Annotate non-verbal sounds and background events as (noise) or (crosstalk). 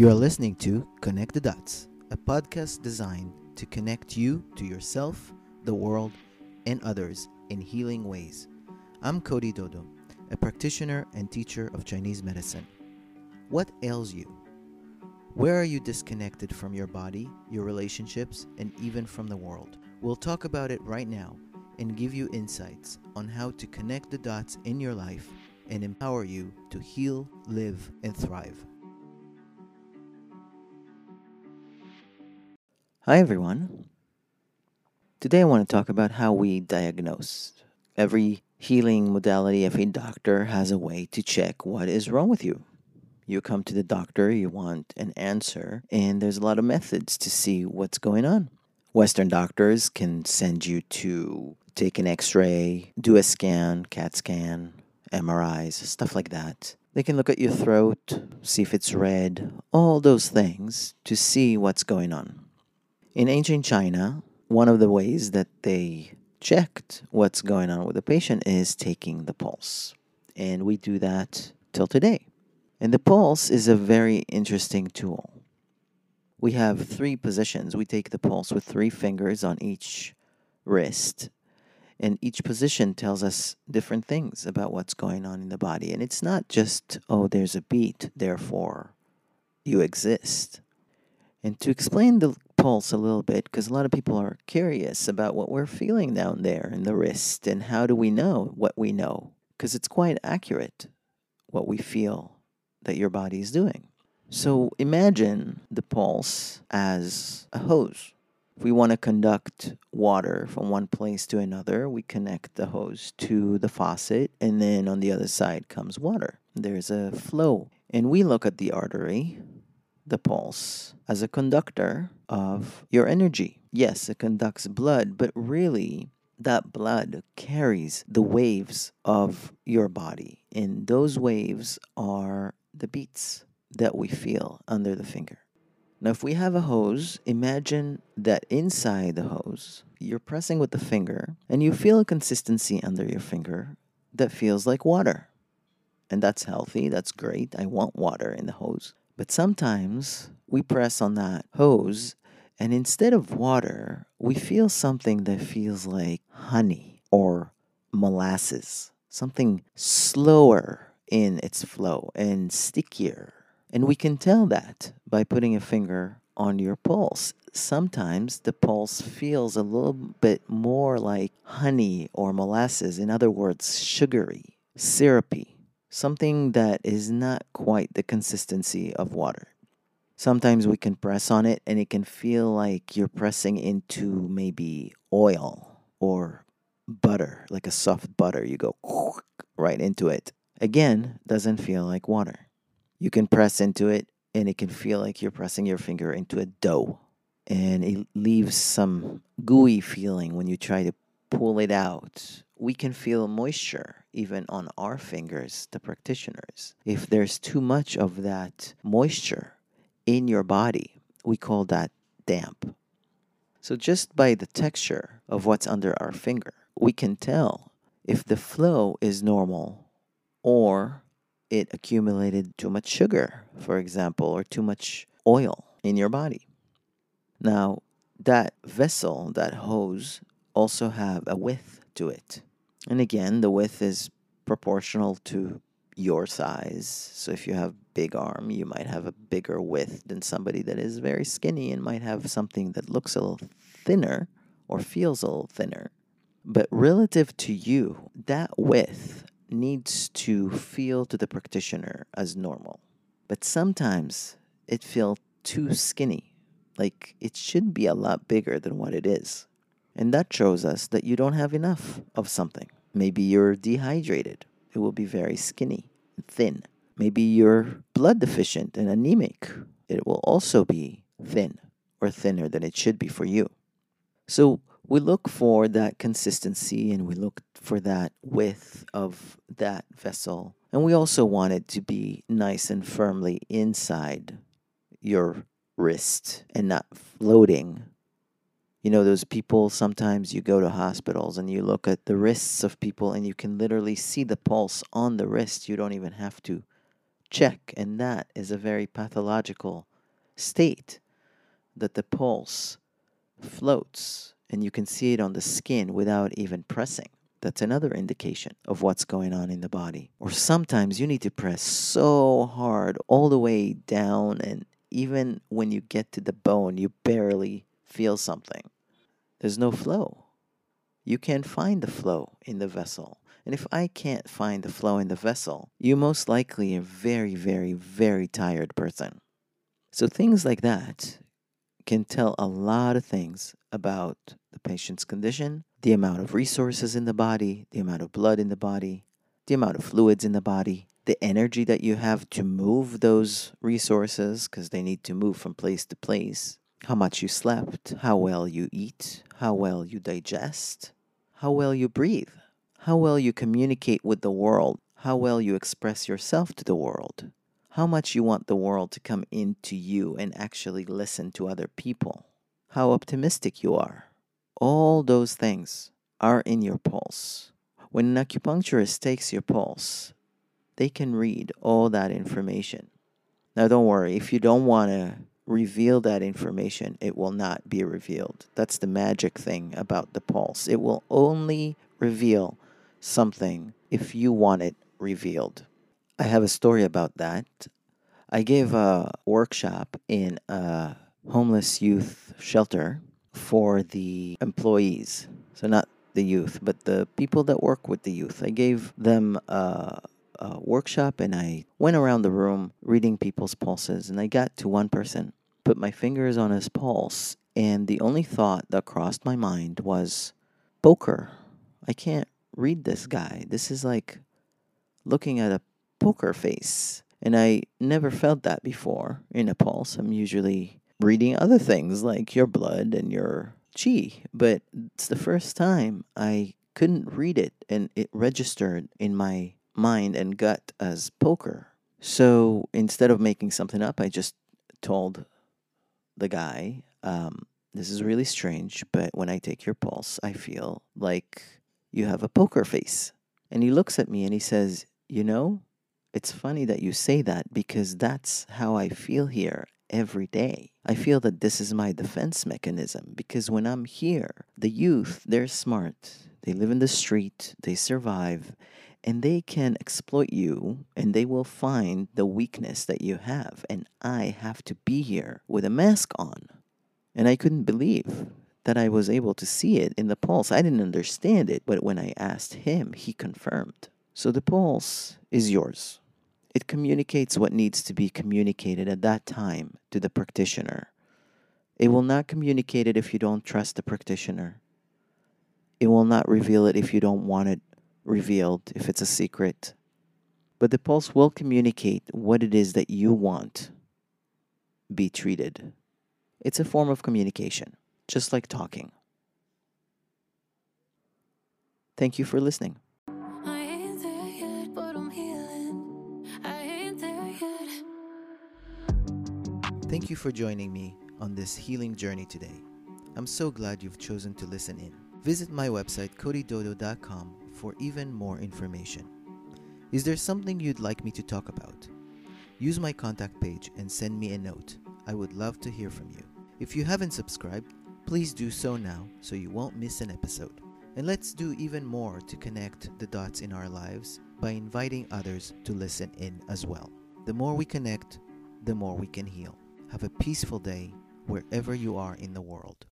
You are listening to Connect the Dots, a podcast designed to connect you to yourself, the world, and others in healing ways. I'm Cody Dodo, a practitioner and teacher of Chinese medicine. What ails you? Where are you disconnected from your body, your relationships, and even from the world? We'll talk about it right now and give you insights on how to connect the dots in your life and empower you to heal, live, and thrive. Hi, everyone. Today I want to talk about how we diagnose. Every healing modality, every doctor has a way to check what is wrong with you. You come to the doctor, you want an answer, and there's a lot of methods to see what's going on. Western doctors can send you to take an x ray, do a scan, CAT scan, MRIs, stuff like that. They can look at your throat, see if it's red, all those things to see what's going on. In ancient China, one of the ways that they checked what's going on with the patient is taking the pulse. And we do that till today. And the pulse is a very interesting tool. We have three positions. We take the pulse with three fingers on each wrist. And each position tells us different things about what's going on in the body. And it's not just, oh, there's a beat, therefore you exist. And to explain the pulse a little bit because a lot of people are curious about what we're feeling down there in the wrist and how do we know what we know because it's quite accurate what we feel that your body is doing. So imagine the pulse as a hose. If we want to conduct water from one place to another, we connect the hose to the faucet, and then on the other side comes water. There's a flow. And we look at the artery the pulse as a conductor of your energy. Yes, it conducts blood, but really, that blood carries the waves of your body. And those waves are the beats that we feel under the finger. Now, if we have a hose, imagine that inside the hose, you're pressing with the finger and you feel a consistency under your finger that feels like water. And that's healthy, that's great. I want water in the hose. But sometimes we press on that hose, and instead of water, we feel something that feels like honey or molasses, something slower in its flow and stickier. And we can tell that by putting a finger on your pulse. Sometimes the pulse feels a little bit more like honey or molasses, in other words, sugary, syrupy something that is not quite the consistency of water. Sometimes we can press on it and it can feel like you're pressing into maybe oil or butter, like a soft butter. You go (laughs) right into it. Again, doesn't feel like water. You can press into it and it can feel like you're pressing your finger into a dough. And it leaves some gooey feeling when you try to pull it out we can feel moisture even on our fingers, the practitioners. If there's too much of that moisture in your body, we call that damp. So, just by the texture of what's under our finger, we can tell if the flow is normal or it accumulated too much sugar, for example, or too much oil in your body. Now, that vessel, that hose, also have a width to it. And again, the width is proportional to your size. So if you have big arm, you might have a bigger width than somebody that is very skinny and might have something that looks a little thinner or feels a little thinner. But relative to you, that width needs to feel to the practitioner as normal. But sometimes it feels too skinny, like it should be a lot bigger than what it is. And that shows us that you don't have enough of something. Maybe you're dehydrated, it will be very skinny, thin. Maybe you're blood deficient and anemic, it will also be thin or thinner than it should be for you. So we look for that consistency and we look for that width of that vessel. And we also want it to be nice and firmly inside your wrist and not floating you know those people sometimes you go to hospitals and you look at the wrists of people and you can literally see the pulse on the wrist you don't even have to check and that is a very pathological state that the pulse floats and you can see it on the skin without even pressing. That's another indication of what's going on in the body. Or sometimes you need to press so hard all the way down, and even when you get to the bone, you barely feel something. There's no flow. You can't find the flow in the vessel. And if I can't find the flow in the vessel, you most likely a very, very, very tired person. So things like that can tell a lot of things about the patient's condition, the amount of resources in the body, the amount of blood in the body, the amount of fluids in the body, the energy that you have to move those resources because they need to move from place to place, how much you slept, how well you eat, how well you digest, how well you breathe, how well you communicate with the world, how well you express yourself to the world, how much you want the world to come into you and actually listen to other people, how optimistic you are. All those things are in your pulse. When an acupuncturist takes your pulse, they can read all that information. Now, don't worry, if you don't want to reveal that information, it will not be revealed. That's the magic thing about the pulse. It will only reveal something if you want it revealed. I have a story about that. I gave a workshop in a homeless youth shelter for the employees. So, not the youth, but the people that work with the youth. I gave them a, a workshop and I went around the room reading people's pulses. And I got to one person, put my fingers on his pulse, and the only thought that crossed my mind was poker. I can't read this guy. This is like looking at a poker face. And I never felt that before in a pulse. I'm usually reading other things like your blood and your chi. But it's the first time I couldn't read it and it registered in my mind and gut as poker. So instead of making something up, I just told the guy, um, This is really strange, but when I take your pulse, I feel like you have a poker face. And he looks at me and he says, You know, it's funny that you say that because that's how I feel here every day. I feel that this is my defense mechanism because when I'm here, the youth, they're smart. They live in the street, they survive, and they can exploit you and they will find the weakness that you have. And I have to be here with a mask on. And I couldn't believe that I was able to see it in the pulse. I didn't understand it, but when I asked him, he confirmed. So the pulse is yours. It communicates what needs to be communicated at that time to the practitioner. It will not communicate it if you don't trust the practitioner. It will not reveal it if you don't want it revealed, if it's a secret. But the pulse will communicate what it is that you want be treated. It's a form of communication, just like talking. Thank you for listening. I ain't there yet, but I'm healing. I ain't there yet. Thank you for joining me on this healing journey today. I'm so glad you've chosen to listen in. Visit my website, codydodo.com, for even more information. Is there something you'd like me to talk about? Use my contact page and send me a note. I would love to hear from you. If you haven't subscribed, please do so now so you won't miss an episode. And let's do even more to connect the dots in our lives by inviting others to listen in as well. The more we connect, the more we can heal. Have a peaceful day wherever you are in the world.